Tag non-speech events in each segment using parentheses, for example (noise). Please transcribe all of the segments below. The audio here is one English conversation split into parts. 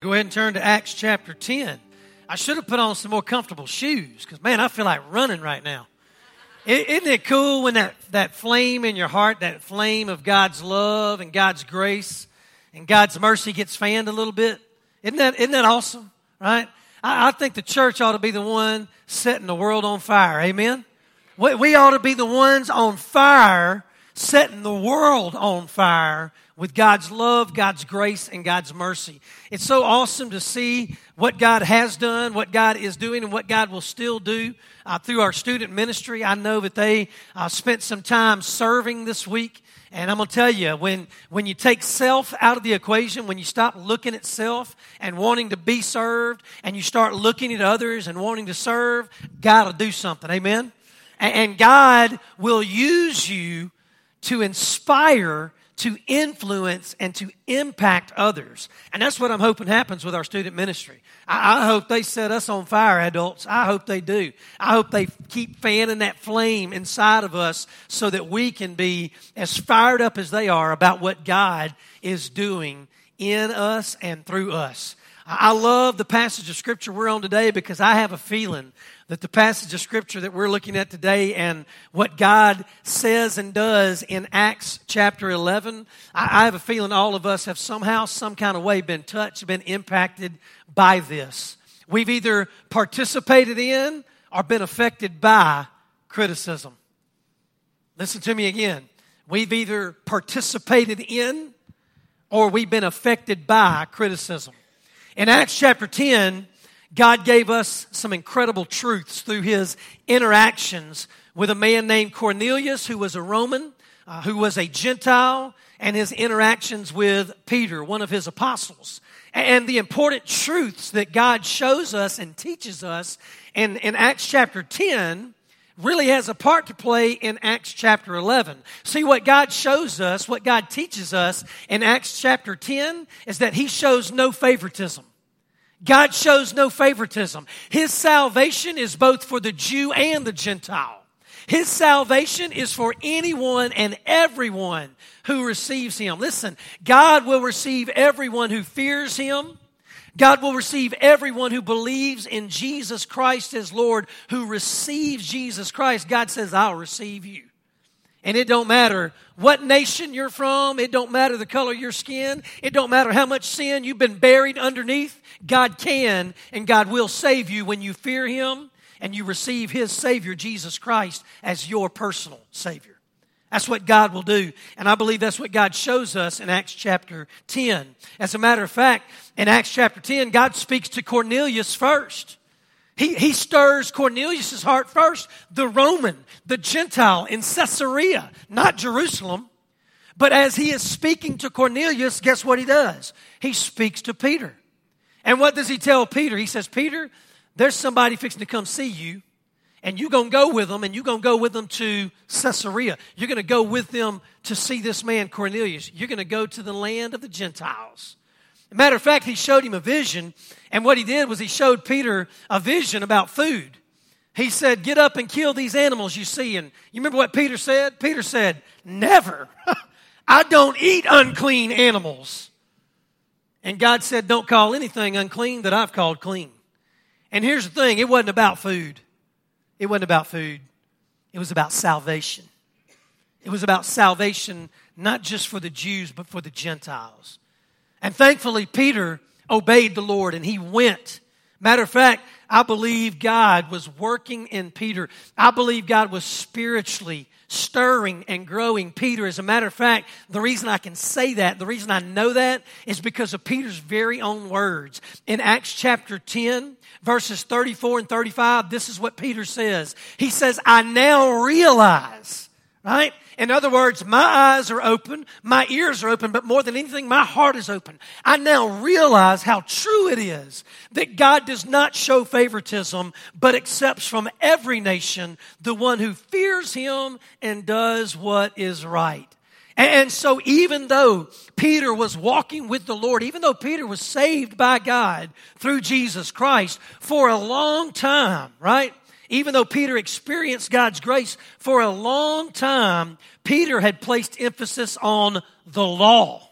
Go ahead and turn to Acts chapter 10. I should have put on some more comfortable shoes because, man, I feel like running right now. Isn't it cool when that, that flame in your heart, that flame of God's love and God's grace and God's mercy gets fanned a little bit? Isn't that, isn't that awesome? Right? I, I think the church ought to be the one setting the world on fire. Amen? We, we ought to be the ones on fire, setting the world on fire with God's love, God's grace, and God's mercy. It's so awesome to see what God has done, what God is doing, and what God will still do uh, through our student ministry. I know that they uh, spent some time serving this week. And I'm going to tell you, when, when you take self out of the equation, when you stop looking at self and wanting to be served, and you start looking at others and wanting to serve, God will do something. Amen? And, and God will use you to inspire to influence and to impact others. And that's what I'm hoping happens with our student ministry. I, I, hope they set us on fire, adults. I hope they do. I hope they keep fanning that flame inside of us so that we can be as fired up as they are about what God is doing in us and through us. I love the passage of scripture we're on today because I have a feeling that the passage of scripture that we're looking at today and what God says and does in Acts chapter 11, I, have a feeling all of us have somehow, some kind of way been touched, been impacted by this. We've either participated in or been affected by criticism. Listen to me again. We've either participated in or we've been affected by criticism. In Acts chapter 10, God gave us some incredible truths through his interactions with a man named Cornelius, who was a Roman, uh, who was a Gentile, and his interactions with Peter, one of his apostles. And the important truths that God shows us and teaches us in, in Acts chapter 10 really has a part to play in Acts chapter 11. See, what God shows us, what God teaches us in Acts chapter 10 is that He shows no favoritism. God shows no favoritism. His salvation is both for the Jew and the Gentile. His salvation is for anyone and everyone who receives Him. Listen, God will receive everyone who fears Him. God will receive everyone who believes in Jesus Christ as Lord, who receives Jesus Christ. God says, I'll receive you. And it don't matter what nation you're from. It don't matter the color of your skin. It don't matter how much sin you've been buried underneath. God can and God will save you when you fear Him and you receive His Savior, Jesus Christ, as your personal Savior. That's what God will do. And I believe that's what God shows us in Acts chapter 10. As a matter of fact, in Acts chapter 10, God speaks to Cornelius first. He, he stirs Cornelius' heart first, the Roman, the Gentile in Caesarea, not Jerusalem. But as he is speaking to Cornelius, guess what he does? He speaks to Peter. And what does he tell Peter? He says, Peter, there's somebody fixing to come see you, and you're going to go with them, and you're going to go with them to Caesarea. You're going to go with them to see this man, Cornelius. You're going to go to the land of the Gentiles. Matter of fact, he showed him a vision, and what he did was he showed Peter a vision about food. He said, Get up and kill these animals you see. And you remember what Peter said? Peter said, Never. (laughs) I don't eat unclean animals. And God said, Don't call anything unclean that I've called clean. And here's the thing it wasn't about food. It wasn't about food. It was about salvation. It was about salvation, not just for the Jews, but for the Gentiles. And thankfully, Peter obeyed the Lord and he went. Matter of fact, I believe God was working in Peter. I believe God was spiritually stirring and growing Peter. As a matter of fact, the reason I can say that, the reason I know that, is because of Peter's very own words. In Acts chapter 10, verses 34 and 35, this is what Peter says. He says, I now realize Right? In other words, my eyes are open, my ears are open, but more than anything, my heart is open. I now realize how true it is that God does not show favoritism, but accepts from every nation the one who fears him and does what is right. And so, even though Peter was walking with the Lord, even though Peter was saved by God through Jesus Christ for a long time, right? Even though Peter experienced God's grace for a long time, Peter had placed emphasis on the law.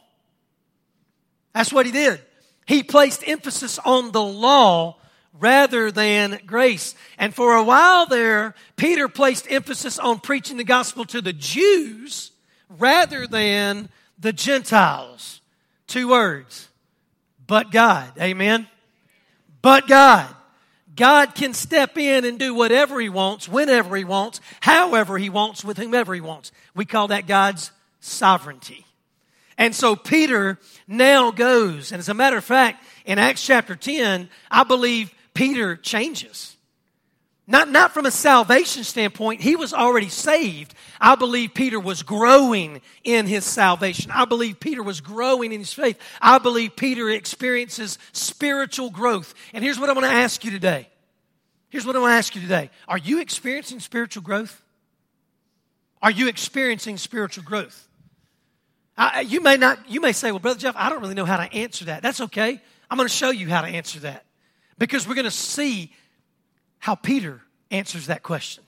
That's what he did. He placed emphasis on the law rather than grace. And for a while there, Peter placed emphasis on preaching the gospel to the Jews rather than the Gentiles. Two words. But God. Amen. But God. God can step in and do whatever He wants, whenever He wants, however He wants, with whomever He wants. We call that God's sovereignty. And so Peter now goes, and as a matter of fact, in Acts chapter 10, I believe Peter changes. Not, not from a salvation standpoint, he was already saved. I believe Peter was growing in his salvation. I believe Peter was growing in his faith. I believe Peter experiences spiritual growth. And here's what I want to ask you today. Here's what I want to ask you today. Are you experiencing spiritual growth? Are you experiencing spiritual growth? I, you may not, you may say, well, Brother Jeff, I don't really know how to answer that. That's okay. I'm going to show you how to answer that because we're going to see how Peter answers that question.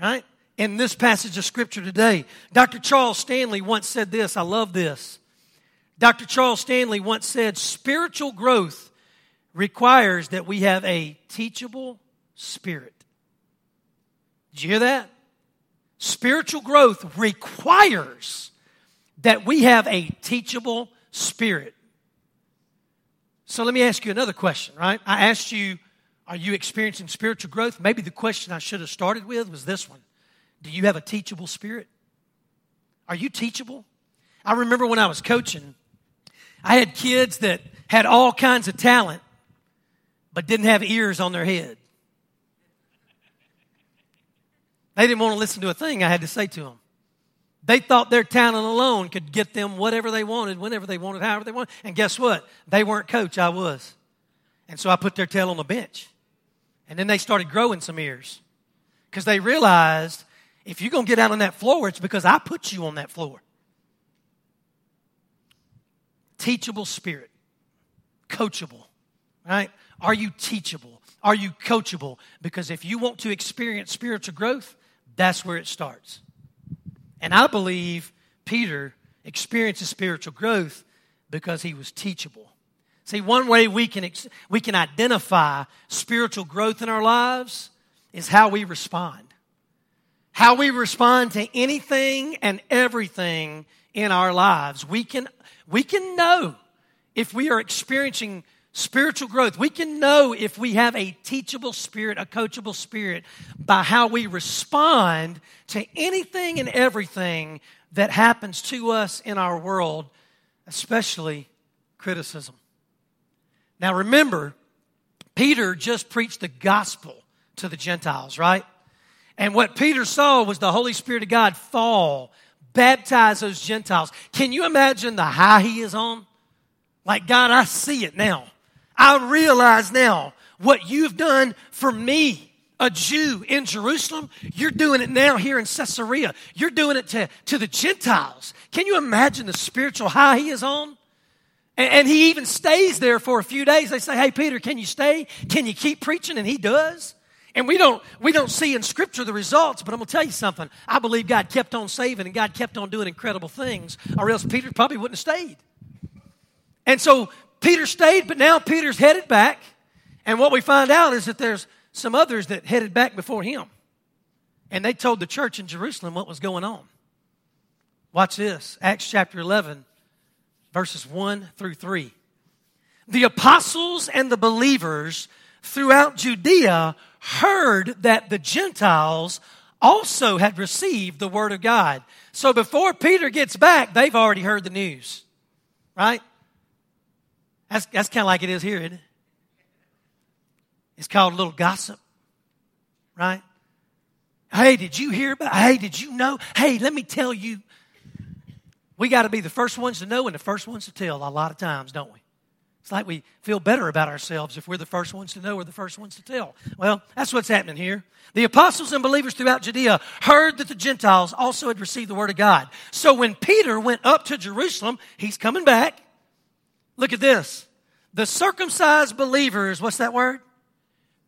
Right? In this passage of scripture today, Dr. Charles Stanley once said this. I love this. Dr. Charles Stanley once said, spiritual growth requires that we have a teachable spirit. Did you hear that? Spiritual growth requires that we have a teachable spirit. So let me ask you another question, right? I asked you, are you experiencing spiritual growth? Maybe the question I should have started with was this one Do you have a teachable spirit? Are you teachable? I remember when I was coaching, I had kids that had all kinds of talent, but didn't have ears on their head. They didn't want to listen to a thing I had to say to them. They thought their talent alone could get them whatever they wanted, whenever they wanted, however they wanted. And guess what? They weren't coach, I was. And so I put their tail on the bench. And then they started growing some ears. Because they realized if you're going to get out on that floor, it's because I put you on that floor. Teachable spirit, coachable, right? Are you teachable? Are you coachable? Because if you want to experience spiritual growth, that's where it starts. And I believe Peter experiences spiritual growth because he was teachable. See, one way we can, we can identify spiritual growth in our lives is how we respond. How we respond to anything and everything in our lives. We can, we can know if we are experiencing spiritual growth. We can know if we have a teachable spirit, a coachable spirit, by how we respond to anything and everything that happens to us in our world, especially criticism. Now remember, Peter just preached the gospel to the Gentiles, right? And what Peter saw was the Holy Spirit of God fall, baptize those Gentiles. Can you imagine the high he is on? Like, God, I see it now. I realize now what you've done for me, a Jew in Jerusalem. You're doing it now here in Caesarea. You're doing it to, to the Gentiles. Can you imagine the spiritual high he is on? And, and he even stays there for a few days. They say, Hey, Peter, can you stay? Can you keep preaching? And he does. And we don't, we don't see in Scripture the results, but I'm going to tell you something. I believe God kept on saving and God kept on doing incredible things, or else Peter probably wouldn't have stayed. And so Peter stayed, but now Peter's headed back. And what we find out is that there's some others that headed back before him. And they told the church in Jerusalem what was going on. Watch this Acts chapter 11, verses 1 through 3. The apostles and the believers throughout Judea heard that the Gentiles also had received the word of God. So before Peter gets back, they've already heard the news, right? That's, that's kind of like it is here, isn't it? It's called a little gossip, right? Hey, did you hear about? Hey, did you know? Hey, let me tell you. We got to be the first ones to know and the first ones to tell a lot of times, don't we? It's like we feel better about ourselves if we're the first ones to know or the first ones to tell. Well, that's what's happening here. The apostles and believers throughout Judea heard that the Gentiles also had received the word of God. So when Peter went up to Jerusalem, he's coming back. Look at this. The circumcised believers, what's that word?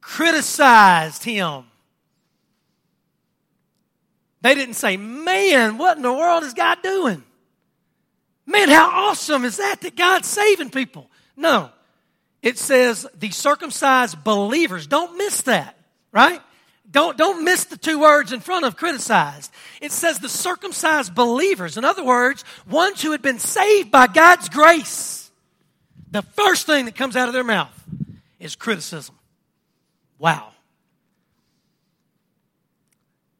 Criticized him. They didn't say, man, what in the world is God doing? Man, how awesome is that that God's saving people? No. It says the circumcised believers. Don't miss that, right? Don't, don't miss the two words in front of criticized. It says the circumcised believers. In other words, ones who had been saved by God's grace. The first thing that comes out of their mouth is criticism. Wow.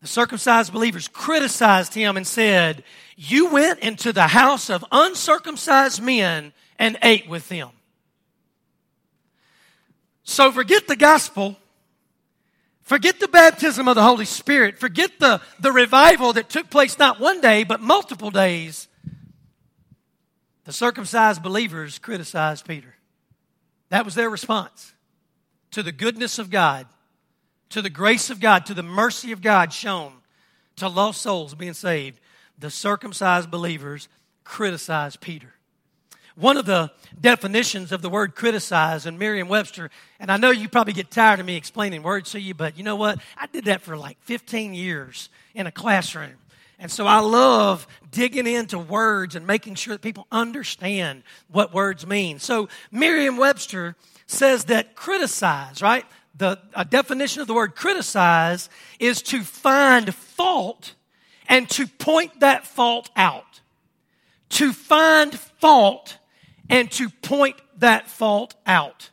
The circumcised believers criticized him and said, You went into the house of uncircumcised men and ate with them. So forget the gospel Forget the baptism of the Holy Spirit. Forget the, the revival that took place not one day, but multiple days. The circumcised believers criticized Peter. That was their response to the goodness of God, to the grace of God, to the mercy of God shown to lost souls being saved. The circumcised believers criticized Peter. One of the definitions of the word criticize in Merriam Webster, and I know you probably get tired of me explaining words to you, but you know what? I did that for like 15 years in a classroom. And so I love digging into words and making sure that people understand what words mean. So Merriam Webster says that criticize, right? The a definition of the word criticize is to find fault and to point that fault out. To find fault and to point that fault out.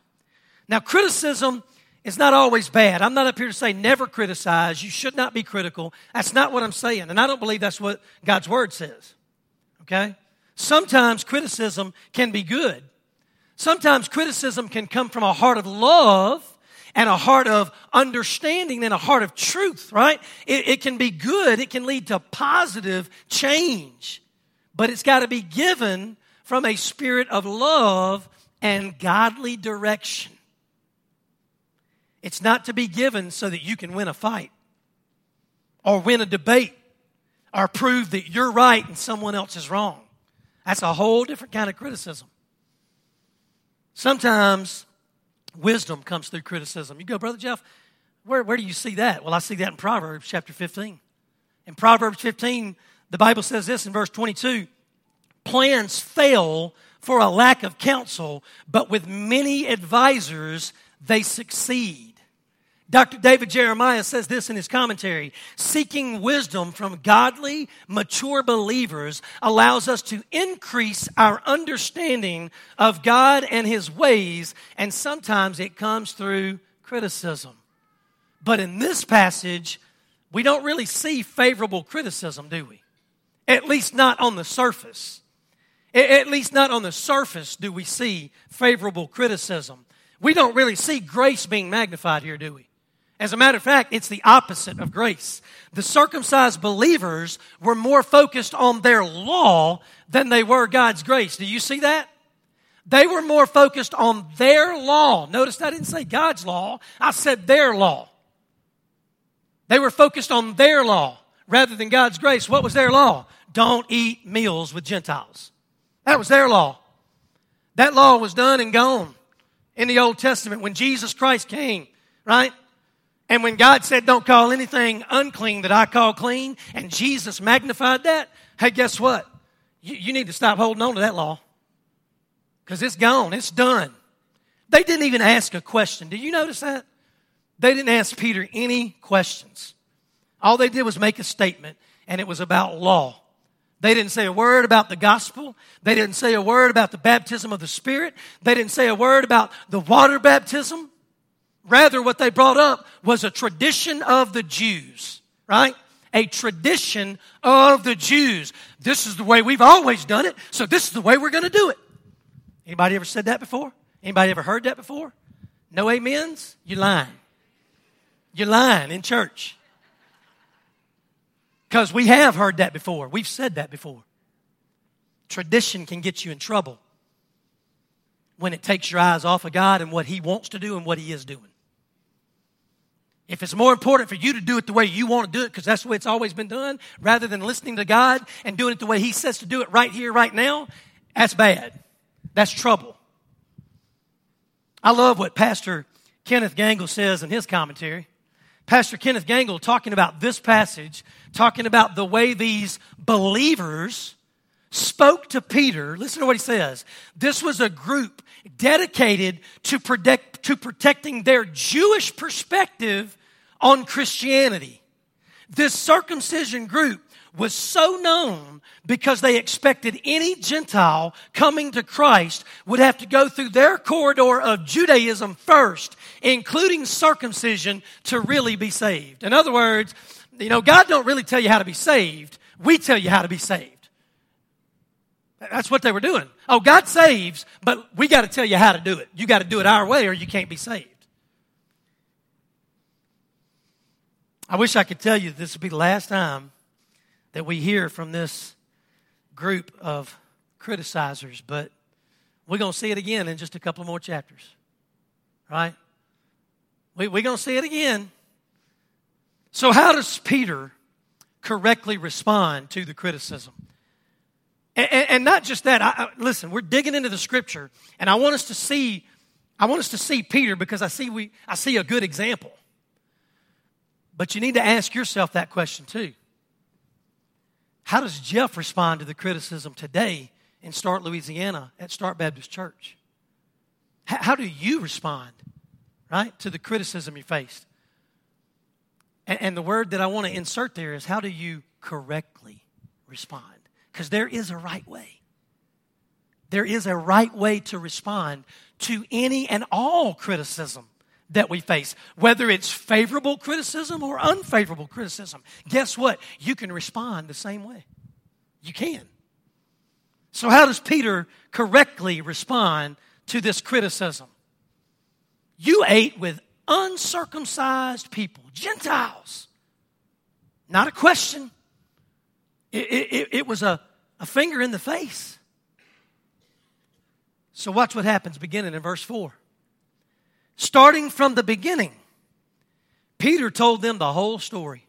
Now, criticism is not always bad. I'm not up here to say never criticize. You should not be critical. That's not what I'm saying. And I don't believe that's what God's word says. Okay? Sometimes criticism can be good. Sometimes criticism can come from a heart of love and a heart of understanding and a heart of truth, right? It, it can be good. It can lead to positive change. But it's got to be given from a spirit of love and godly direction. It's not to be given so that you can win a fight or win a debate or prove that you're right and someone else is wrong. That's a whole different kind of criticism. Sometimes wisdom comes through criticism. You go, Brother Jeff, where, where do you see that? Well, I see that in Proverbs chapter 15. In Proverbs 15, the Bible says this in verse 22 plans fail for a lack of counsel, but with many advisors, they succeed. Dr. David Jeremiah says this in his commentary seeking wisdom from godly, mature believers allows us to increase our understanding of God and his ways, and sometimes it comes through criticism. But in this passage, we don't really see favorable criticism, do we? At least not on the surface. At least not on the surface do we see favorable criticism. We don't really see grace being magnified here, do we? As a matter of fact, it's the opposite of grace. The circumcised believers were more focused on their law than they were God's grace. Do you see that? They were more focused on their law. Notice I didn't say God's law, I said their law. They were focused on their law rather than God's grace. What was their law? Don't eat meals with Gentiles. That was their law. That law was done and gone in the Old Testament when Jesus Christ came, right? And when God said, Don't call anything unclean that I call clean, and Jesus magnified that, hey, guess what? You, you need to stop holding on to that law because it's gone, it's done. They didn't even ask a question. Did you notice that? They didn't ask Peter any questions. All they did was make a statement, and it was about law. They didn't say a word about the gospel. They didn't say a word about the baptism of the Spirit. They didn't say a word about the water baptism. Rather, what they brought up was a tradition of the Jews, right? A tradition of the Jews. This is the way we've always done it, so this is the way we're going to do it. Anybody ever said that before? Anybody ever heard that before? No amens? You're lying. You're lying in church. Because we have heard that before. We've said that before. Tradition can get you in trouble when it takes your eyes off of God and what He wants to do and what He is doing. If it's more important for you to do it the way you want to do it, because that's the way it's always been done, rather than listening to God and doing it the way He says to do it right here, right now, that's bad. That's trouble. I love what Pastor Kenneth Gangel says in his commentary. Pastor Kenneth Gangel talking about this passage, talking about the way these believers spoke to Peter, listen to what he says. This was a group dedicated to, protect, to protecting their Jewish perspective on Christianity. This circumcision group was so known because they expected any Gentile coming to Christ would have to go through their corridor of Judaism first, including circumcision, to really be saved. In other words, you know, God don't really tell you how to be saved. We tell you how to be saved. That's what they were doing. Oh, God saves, but we got to tell you how to do it. You got to do it our way or you can't be saved. I wish I could tell you this would be the last time that we hear from this group of criticizers, but we're going to see it again in just a couple more chapters. Right? We, we're going to see it again. So, how does Peter correctly respond to the criticism? And, and, and not just that. I, I, listen, we're digging into the scripture, and I want us to see. I want us to see Peter because I see we. I see a good example. But you need to ask yourself that question too. How does Jeff respond to the criticism today in Start, Louisiana at Start Baptist Church? How, do you respond, right, to the criticism you faced? And the word that I want to insert there is how do you correctly respond? Because there is a right way. There is a right way to respond to any and all criticism that we face, whether it's favorable criticism or unfavorable criticism. Guess what? You can respond the same way. You can. So, how does Peter correctly respond to this criticism? You ate with uncircumcised people, Gentiles. Not a question. It, it, it was a, a finger in the face. So, watch what happens beginning in verse 4. Starting from the beginning, Peter told them the whole story.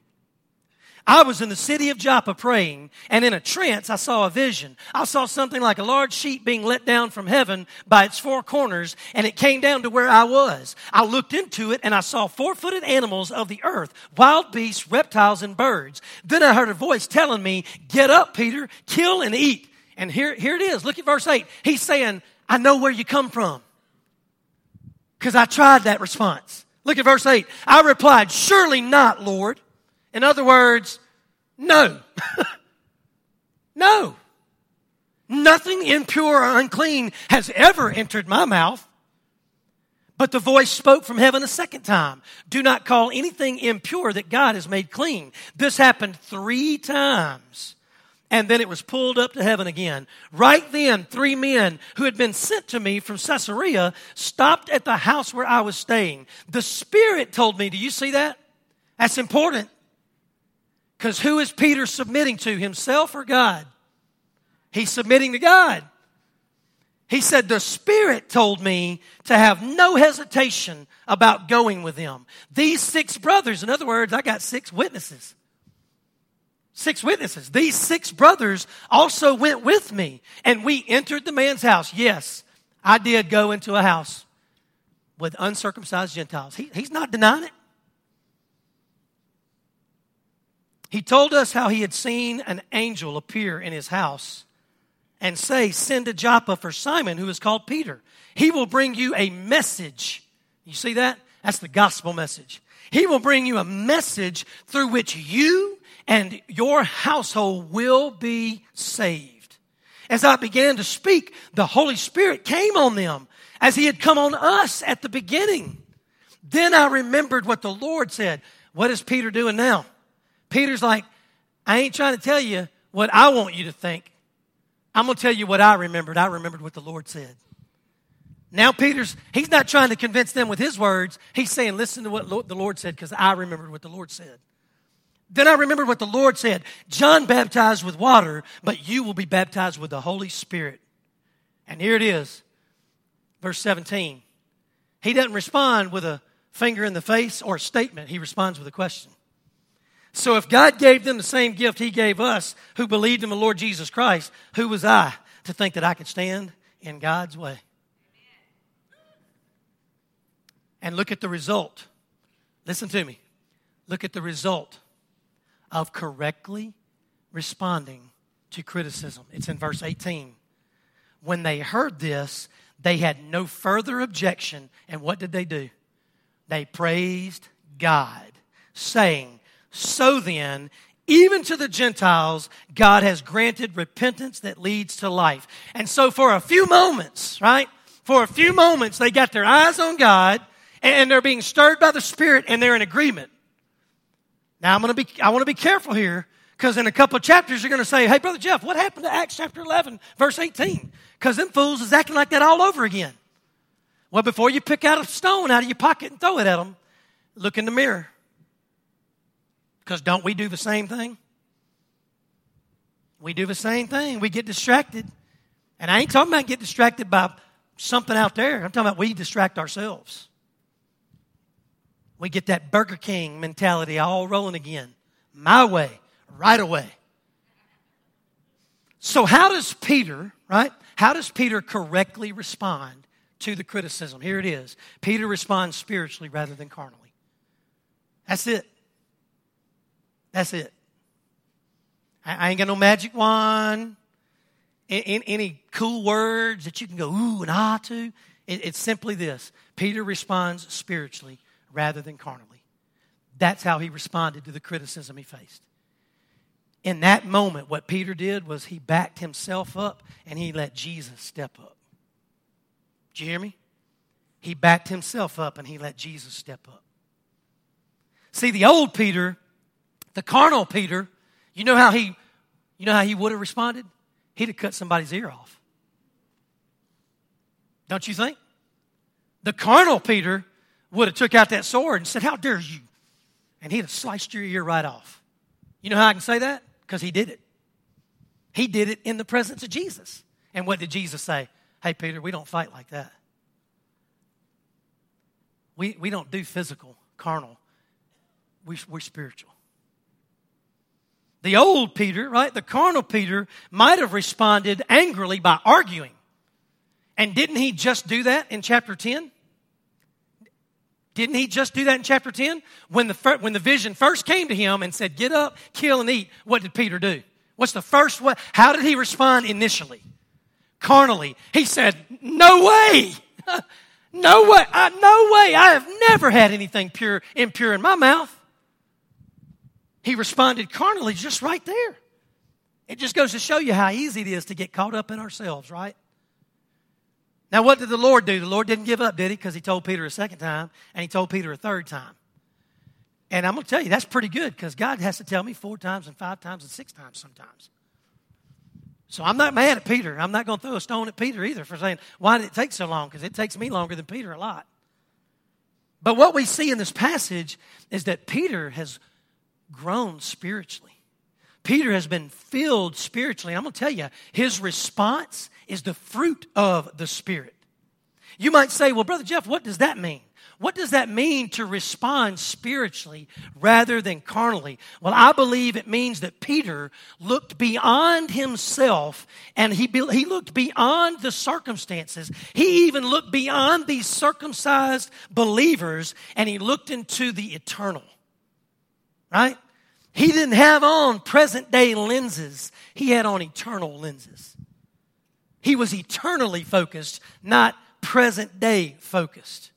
I was in the city of Joppa praying, and in a trance I saw a vision. I saw something like a large sheet being let down from heaven by its four corners, and it came down to where I was. I looked into it, and I saw four footed animals of the earth, wild beasts, reptiles, and birds. Then I heard a voice telling me, Get up, Peter, kill and eat. And here, here it is. Look at verse 8. He's saying, I know where you come from. Because I tried that response. Look at verse 8. I replied, Surely not, Lord. In other words, no. (laughs) no. Nothing impure or unclean has ever entered my mouth. But the voice spoke from heaven a second time. Do not call anything impure that God has made clean. This happened three times and then it was pulled up to heaven again. Right then, three men who had been sent to me from Caesarea stopped at the house where I was staying. The Spirit told me, do you see that? That's important. Because who is Peter submitting to, himself or God? He's submitting to God. He said, The Spirit told me to have no hesitation about going with them. These six brothers, in other words, I got six witnesses. Six witnesses. These six brothers also went with me, and we entered the man's house. Yes, I did go into a house with uncircumcised Gentiles. He, he's not denying it. He told us how he had seen an angel appear in his house and say, Send to Joppa for Simon, who is called Peter. He will bring you a message. You see that? That's the gospel message. He will bring you a message through which you and your household will be saved. As I began to speak, the Holy Spirit came on them as He had come on us at the beginning. Then I remembered what the Lord said. What is Peter doing now? Peter's like, I ain't trying to tell you what I want you to think. I'm going to tell you what I remembered. I remembered what the Lord said. Now, Peter's, he's not trying to convince them with his words. He's saying, listen to what the Lord said because I remembered what the Lord said. Then I remembered what the Lord said John baptized with water, but you will be baptized with the Holy Spirit. And here it is, verse 17. He doesn't respond with a finger in the face or a statement, he responds with a question. So if God gave them the same gift he gave us who believed in the Lord Jesus Christ, who was I to think that I could stand in God's way? And look at the result. Listen to me. Look at the result of correctly responding to criticism. It's in verse 18. When they heard this, they had no further objection. And what did they do? They praised God, saying, So then, even to the Gentiles, God has granted repentance that leads to life. And so, for a few moments, right? For a few moments, they got their eyes on God and they're being stirred by the Spirit and they're in agreement. Now, I'm going to be, I want to be careful here because in a couple of chapters, you're going to say, Hey, Brother Jeff, what happened to Acts chapter 11, verse 18? Because them fools is acting like that all over again. Well, before you pick out a stone out of your pocket and throw it at them, look in the mirror. Because don't we do the same thing? We do the same thing. We get distracted. And I ain't talking about get distracted by something out there. I'm talking about we distract ourselves. We get that Burger King mentality all rolling again. My way, right away. So, how does Peter, right? How does Peter correctly respond to the criticism? Here it is Peter responds spiritually rather than carnally. That's it. That's it. I, ain't got no magic wand, any cool words that you can go ooh and ah to. it's simply this Peter responds spiritually rather than carnally. That's how he responded to the criticism he faced. In that moment, what Peter did was he backed himself up and he let Jesus step up. Do you hear me? He backed himself up and he let Jesus step up. See, the old Peter the carnal Peter, you know how he, you know how he would have responded? He'd have cut somebody's ear off. Don't you think? The carnal Peter would have took out that sword and said, How dare you? And he'd have sliced your ear right off. You know how I can say that? Because he did it. He did it in the presence of Jesus. And what did Jesus say? Hey, Peter, we don't fight like that. We, we don't do physical, carnal. We, we're spiritual. The old Peter, right, the carnal Peter, might have responded angrily by arguing. And didn't he just do that in chapter 10? Didn't he just do that in chapter 10? When the, when the vision first came to him and said, Get up, kill, and eat, what did Peter do? What's the first what? How did he respond initially? Carnally. He said, No way! (laughs) no way! I, no way! I have never had anything pure, impure in my mouth. He responded carnally just right there. It just goes to show you how easy it is to get caught up in ourselves, right? Now, what did the Lord do? The Lord didn't give up, did he? Because he told Peter a second time and he told Peter a third time. And I'm going to tell you, that's pretty good because God has to tell me four times and five times and six times sometimes. So I'm not mad at Peter. I'm not going to throw a stone at Peter either for saying, why did it take so long? Because it takes me longer than Peter a lot. But what we see in this passage is that Peter has grown spiritually. Peter has been filled spiritually. I'm going to tell you, his response is the fruit of the Spirit. You might say, well, Brother Jeff, what does that mean? What does that mean to respond spiritually rather than carnally? Well, I believe it means that Peter looked beyond himself and he, he looked beyond the circumstances. He even looked beyond these circumcised believers and he looked into the eternal right? He didn't have on present day lenses, he had on eternal lenses. He was eternally focused, not present day focused.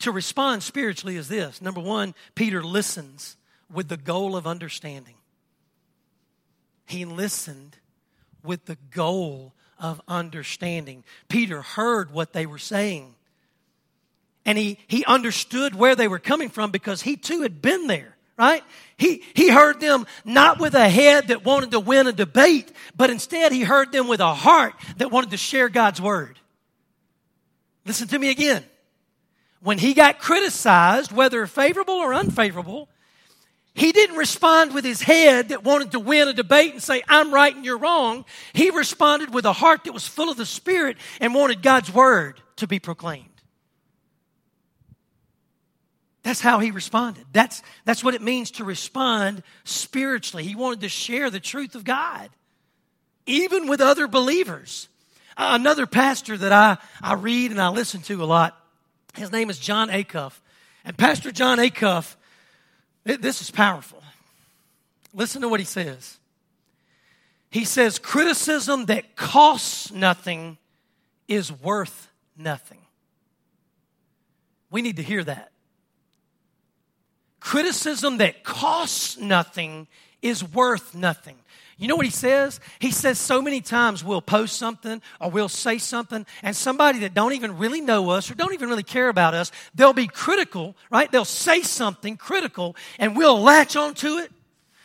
To respond spiritually is this number one, Peter listens with the goal of understanding. He listened with the goal of understanding. Peter heard what they were saying. And he, he understood where they were coming from because he too had been there, right? He, he heard them not with a head that wanted to win a debate, but instead he heard them with a heart that wanted to share God's word. Listen to me again. When he got criticized, whether favorable or unfavorable, he didn't respond with his head that wanted to win a debate and say, I'm right and you're wrong. He responded with a heart that was full of the Spirit and wanted God's word to be proclaimed. That's how he responded. That's, that's what it means to respond spiritually. He wanted to share the truth of God, even with other believers. Uh, another pastor that I, I read and I listen to a lot, his name is Jon Acuff. And Pastor Jon Acuff, this is powerful. Listen to what he says. He says, criticism that costs nothing is worth nothing. We need to hear that. Criticism that costs nothing is worth nothing. You know what he says? He says so many times we'll post something or we'll say something, and somebody that don't even really know us or don't even really care about us, they'll be critical, right? They'll say something critical, and we'll latch onto it,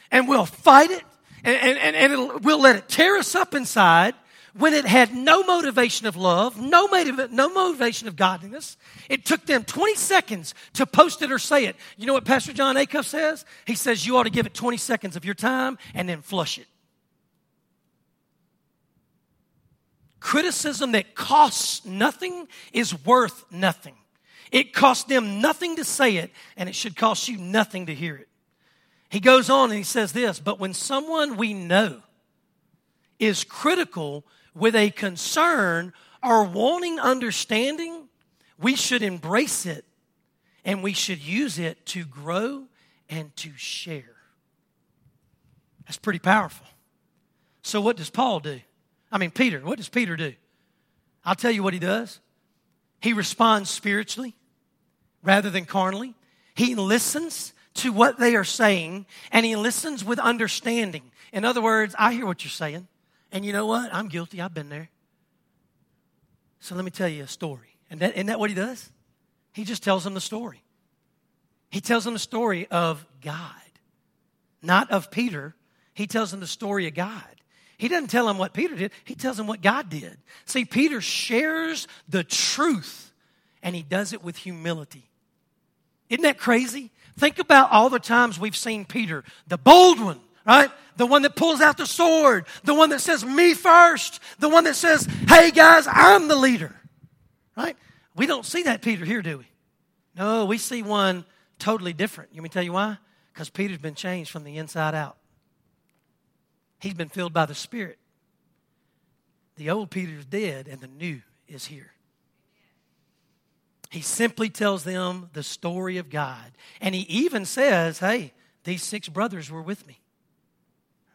and we'll fight it, and, and, and we'll let it tear us up inside when it had no motivation of love, no, motiv- no motivation of godliness. It took them 20 seconds to post it or say it. You know what Pastor Jon Acuff says? He says you ought to give it 20 seconds of your time and then flush it. Criticism that costs nothing is worth nothing. It costs them nothing to say it, and it should cost you nothing to hear it. He goes on and he says this But when someone we know is critical with a concern or wanting understanding, we should embrace it and we should use it to grow and to share. That's pretty powerful. So, what does Paul do? I mean, Peter, what does Peter do? I'll tell you what he does. He responds spiritually rather than carnally. He listens to what they are saying and he listens with understanding. In other words, I hear what you're saying. And you know what? I'm guilty. I've been there. So let me tell you a story. And that, isn't that what he does? He just tells them the story. He tells them the story of God, not of Peter. He tells them the story of God. He doesn't tell them what Peter did, he tells them what God did. See, Peter shares the truth, and he does it with humility. Isn't that crazy? Think about all the times we've seen Peter, the bold one, right? The one that pulls out the sword, the one that says, Me first, the one that says, Hey guys, I'm the leader, right? We don't see that Peter here, do we? No, we see one totally different. You me tell you why? Because Peter's been changed from the inside out. He's been filled by the Spirit. The old Peter's dead and the new is here. He simply tells them the story of God. And he even says, Hey, these six brothers were with me.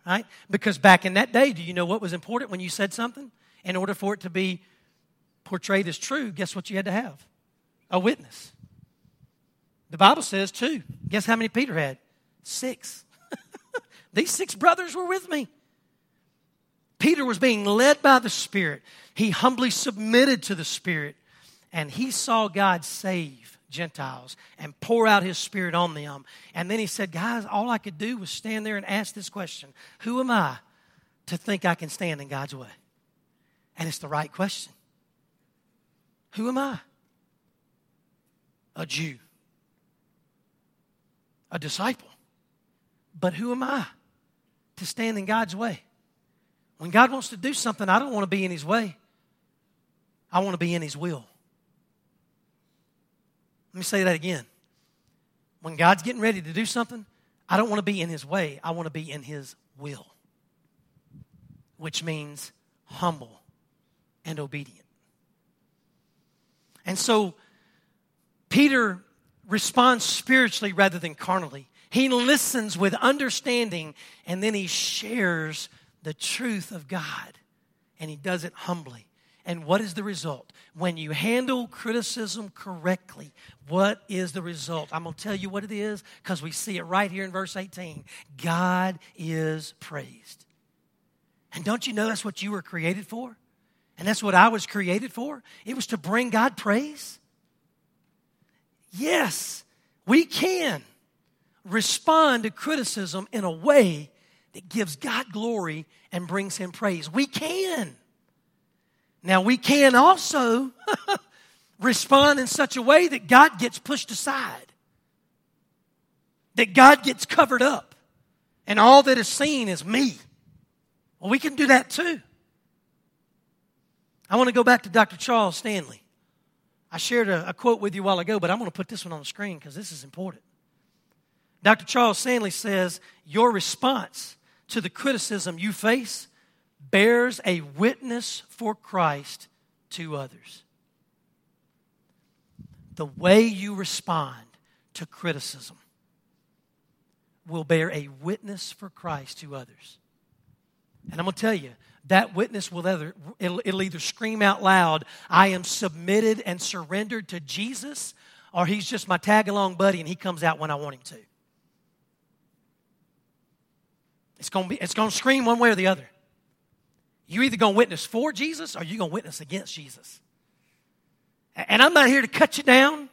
Right? Because back in that day, do you know what was important when you said something? In order for it to be portrayed as true, guess what you had to have? A witness. The Bible says two. Guess how many Peter had? Six. (laughs) These six brothers were with me. Peter was being led by the Spirit. He humbly submitted to the Spirit, and he saw God save Gentiles and pour out his Spirit on them. And then he said, Guys, all I could do was stand there and ask this question Who am I to think I can stand in God's way? And it's the right question. Who am I? A Jew, a disciple. But who am I? to stand in God's way. When God wants to do something, I don't want to be in His way, I want to be in His will. Let me say that again. When God's getting ready to do something, I don't want to be in His way, I want to be in His will, which means humble and obedient. And so, Peter responds spiritually rather than carnally. He listens with understanding and then he shares the truth of God. And he does it humbly. And what is the result? When you handle criticism correctly, what is the result? I'm going to tell you what it is because we see it right here in verse 18. God is praised. And don't you know that's what you were created for? And that's what I was created for? It was to bring God praise. Yes, we can respond to criticism in a way that gives God glory and brings Him praise. We can. Now, we can also (laughs) respond in such a way that God gets pushed aside, that God gets covered up, and all that is seen is me. Well, we can do that too. I want to go back to Dr. Charles Stanley. I shared a, a quote with you a while ago, but I'm going to put this one on the screen because this is important. Dr. Charles Stanley says your response to the criticism you face bears a witness for Christ to others. The way you respond to criticism will bear a witness for Christ to others. And I'm going to tell you, that witness will either, it'll, it'll either scream out loud, I am submitted and surrendered to Jesus, or he's just my tag along buddy and he comes out when I want him to. It's going to be, it's going to scream one way or the other. You either going to witness for Jesus or you're going to witness against Jesus. And I'm not here to cut you down.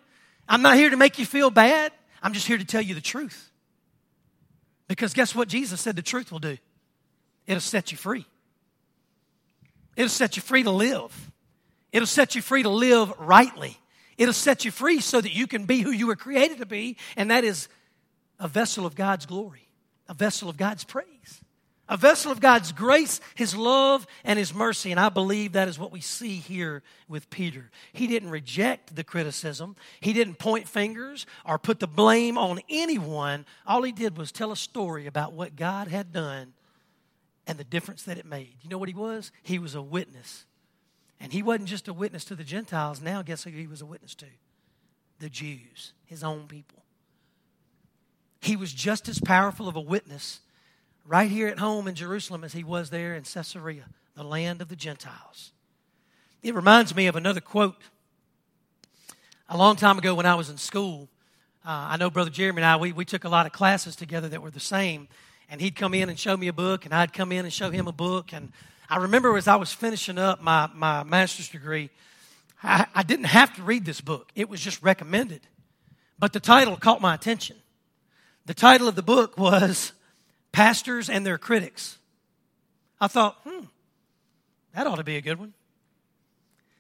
I'm not here to make you feel bad. I'm just here to tell you the truth. Because guess what Jesus said the truth will do? It'll set you free. It'll set you free to live. It'll set you free to live rightly. It'll set you free so that you can be who you were created to be, and that is a vessel of God's glory, a vessel of God's praise, a vessel of God's grace, His love, and His mercy. And I believe that is what we see here with Peter. He didn't reject the criticism, he didn't point fingers or put the blame on anyone. All he did was tell a story about what God had done and the difference that it made. You know what he was? He was a witness. And he wasn't just a witness to the Gentiles. Now, guess who he was a witness to? The Jews, his own people. He was just as powerful of a witness right here at home in Jerusalem as he was there in Caesarea, the land of the Gentiles. It reminds me of another quote. A long time ago when I was in school, uh, I know Brother Jeremy and I, we, we took a lot of classes together that were the same and he'd come in and show me a book, and I'd come in and show him a book. And I remember as I was finishing up my, my master's degree, I, I didn't have to read this book, it was just recommended. But the title caught my attention. The title of the book was Pastors and Their Critics. I thought, hmm, that ought to be a good one.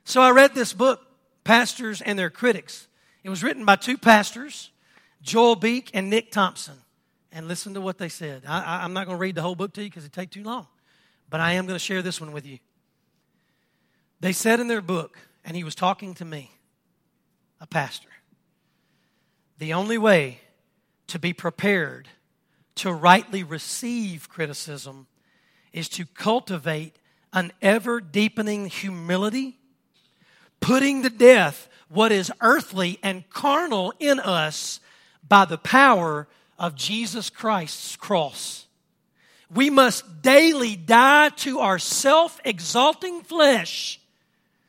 So I read this book, Pastors and Their Critics. It was written by two pastors, Joel Beeke and Nick Thompson and listen to what they said. I, am not going to read the whole book to you because it'd take too long, but I am going to share this one with you. They said in their book, and he was talking to me, a pastor, the only way to be prepared to rightly receive criticism is to cultivate an ever deepening humility, putting to death what is earthly and carnal in us by the power of Jesus Christ's cross. We must daily die to our self exalting flesh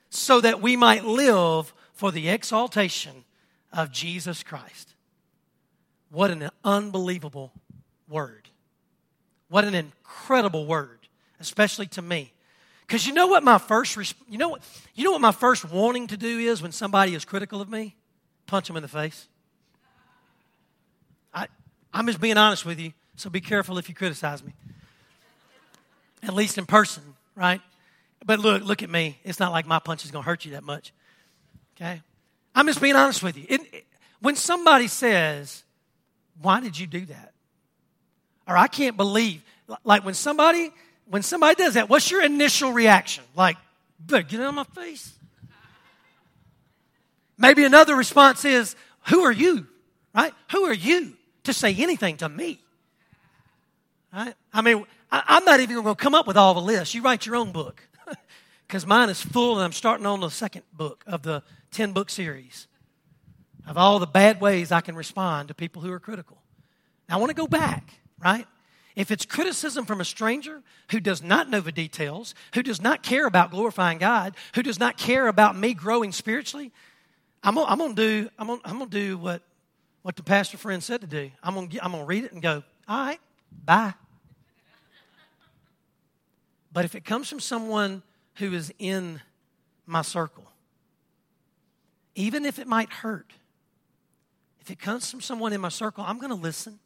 so that we might live for the exaltation of Jesus Christ. What an unbelievable word. What an incredible word, especially to me. Because you know what my first you know what you know what my first wanting to do is when somebody is critical of me? Punch them in the face. I, I'm just being honest with you, so be careful if you criticize me. At least in person, right? But look, look at me. It's not like my punch is going to hurt you that much. Okay? I'm just being honest with you. It, it, when somebody says, "Why did you do that?" Or "I can't believe," like when somebody when somebody does that, what's your initial reaction? Like, but "Get out of my face." Maybe another response is, "Who are you?" Right? Who are you? to say anything to me. Right? I mean, I, am not even going to come up with all the lists. You write your own book (laughs) because mine is full, and I'm starting on the second book of the 10 book series of all the bad ways I can respond to people who are critical. Now, I want to go back, right? If it's criticism from a stranger who does not know the details, who does not care about glorifying God, who does not care about me growing spiritually, I'm gonna, I'm gonna do I'm gonna, I'm gonna do what what the pastor friend said to do. I'm to, I'm to read it and go, all right, bye. But if it comes from someone who is in my circle, even if it might hurt, if it comes from someone in my circle, I'm to listen.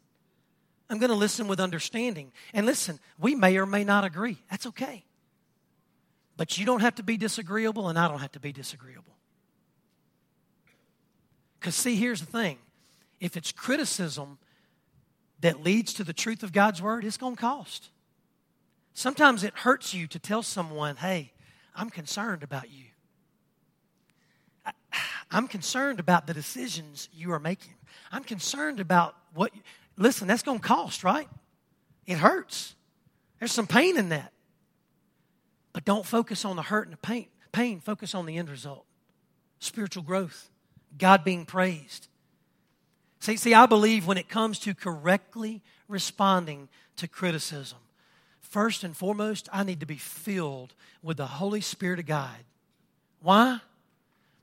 I'm going to listen with understanding. And listen, we may or may not agree. That's okay. But you don't have to be disagreeable, and I don't have to be disagreeable. Because, see, here's the thing if it's criticism that leads to the truth of God's word, it's going to cost. Sometimes it hurts you to tell someone, hey, I'm concerned about you. I'm concerned about the decisions you are making. I'm concerned about what. Listen, that's going to cost, right? It hurts. There's some pain in that. But don't focus on the hurt and the pain. Pain, focus on the end result spiritual growth, God being praised. See, see, I believe when it comes to correctly responding to criticism, first and foremost, I need to be filled with the Holy Spirit of God. Why?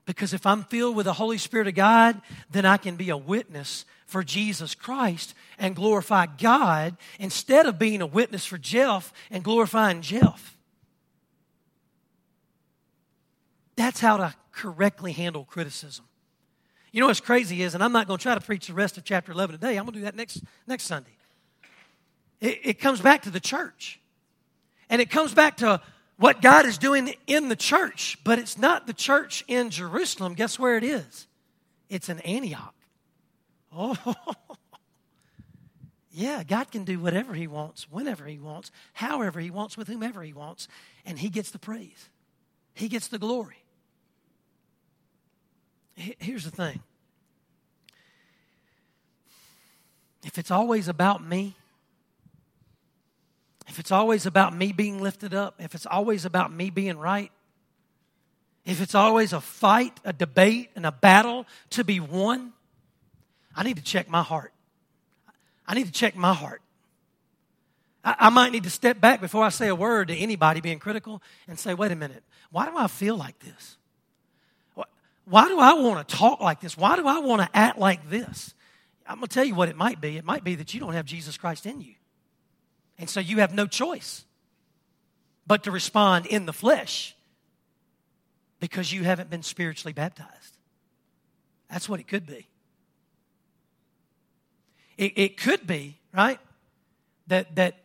Because if I'm filled with the Holy Spirit of God, then I can be a witness for Jesus Christ and glorify God instead of being a witness for Jeff and glorifying Jeff. That's how to correctly handle criticism. You know what's crazy is, and I'm not going to try to preach the rest of chapter 11 today. I'm going to do that next, next Sunday. It, it comes back to the church. And it comes back to what God is doing in the church, but it's not the church in Jerusalem. Guess where it is? It's in Antioch. (laughs) Oh, yeah, God can do whatever He wants, whenever He wants, however He wants, with whomever He wants, and He gets the praise. He gets the glory. Here's the thing if it's always about me, if it's always about me being lifted up, if it's always about me being right, if it's always a fight, a debate, and a battle to be won, I need to check my heart. I need to check my heart. I, I, might need to step back before I say a word to anybody being critical and say, wait a minute, why do I feel like this? Why do I want to talk like this? Why do I want to act like this? I'm going to tell you what it might be. It might be that you don't have Jesus Christ in you. And so you have no choice but to respond in the flesh because you haven't been spiritually baptized. That's what it could be. It, it could be, right, that, that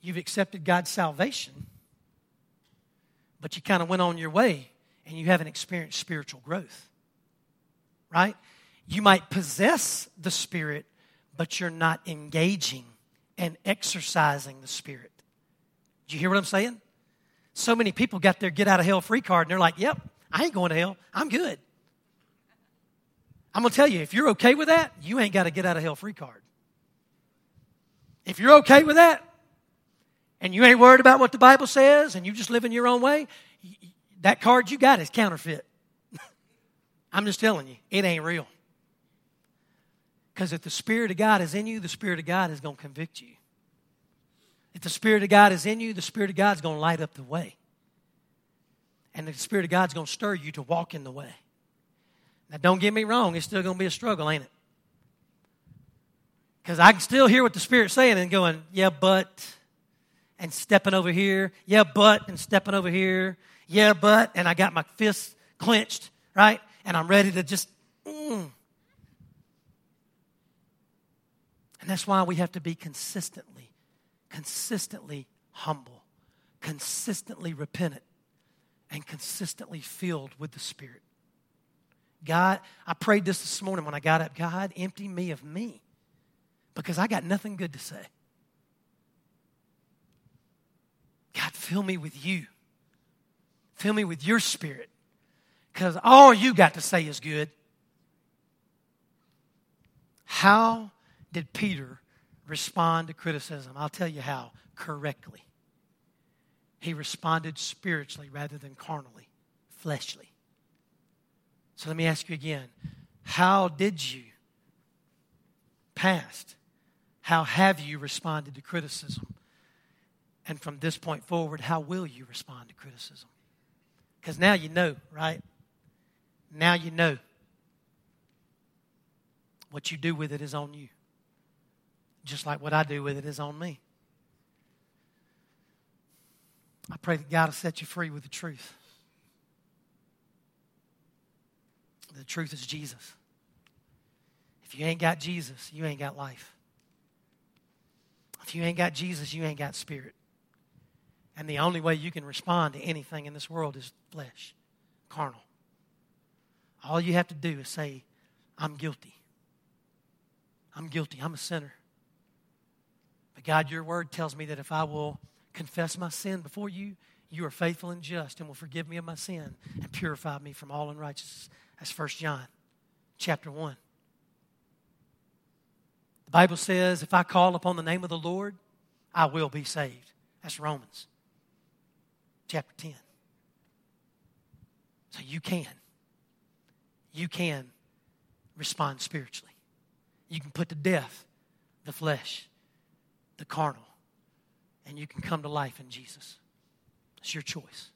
you've accepted God's salvation, but you kind of went on your way and you haven't experienced spiritual growth. Right? You might possess the Spirit, but you're not engaging and exercising the Spirit. Do you hear what I'm saying? So many people got their get out of hell free card and they're like, yep, I ain't going to hell. I'm good. I'm going to tell you, if you're okay with that, you ain't got a get out of hell free card. If you're okay with that, and you ain't worried about what the Bible says, and you just live in your own way, that card you got is counterfeit. (laughs) I'm just telling you, it ain't real. Because if the Spirit of God is in you, the Spirit of God is going to convict you. If the Spirit of God is in you, the Spirit of God is going to light up the way. And the Spirit of God is going to stir you to walk in the way. Now, don't get me wrong, it's still going to be a struggle, ain't it? Because I can still hear what the Spirit's saying and going, yeah, but, and stepping over here, yeah, but, and stepping over here, yeah, but, and I got my fists clenched, right? And I'm ready to just, mm. And that's why we have to be consistently, consistently humble, consistently repentant, and consistently filled with the Spirit. God, I prayed this this morning when I got up God, empty me of me because I got nothing good to say. God, fill me with you. Fill me with your spirit. Because all you got to say is good. How did Peter respond to criticism? I'll tell you how correctly. He responded spiritually rather than carnally, fleshly. So let me ask you again how did you, past, how have you responded to criticism? And from this point forward, how will you respond to criticism? Because now you know, right? Now you know. What you do with it is on you. Just like what I do with it is on me. I pray that God will set you free with the truth. The truth is Jesus. If you ain't got Jesus, you ain't got life. If you ain't got Jesus, you ain't got spirit. And the only way you can respond to anything in this world is flesh, carnal. All you have to do is say, I'm guilty. I'm guilty. I'm a sinner. But God, your word tells me that if I will confess my sin before you, you are faithful and just and will forgive me of my sin and purify me from all unrighteousness. That's 1 John chapter 1. The Bible says, if I call upon the name of the Lord, I will be saved. That's Romans chapter 10. So you can. You can respond spiritually. You can put to death the flesh, the carnal, and you can come to life in Jesus. It's your choice.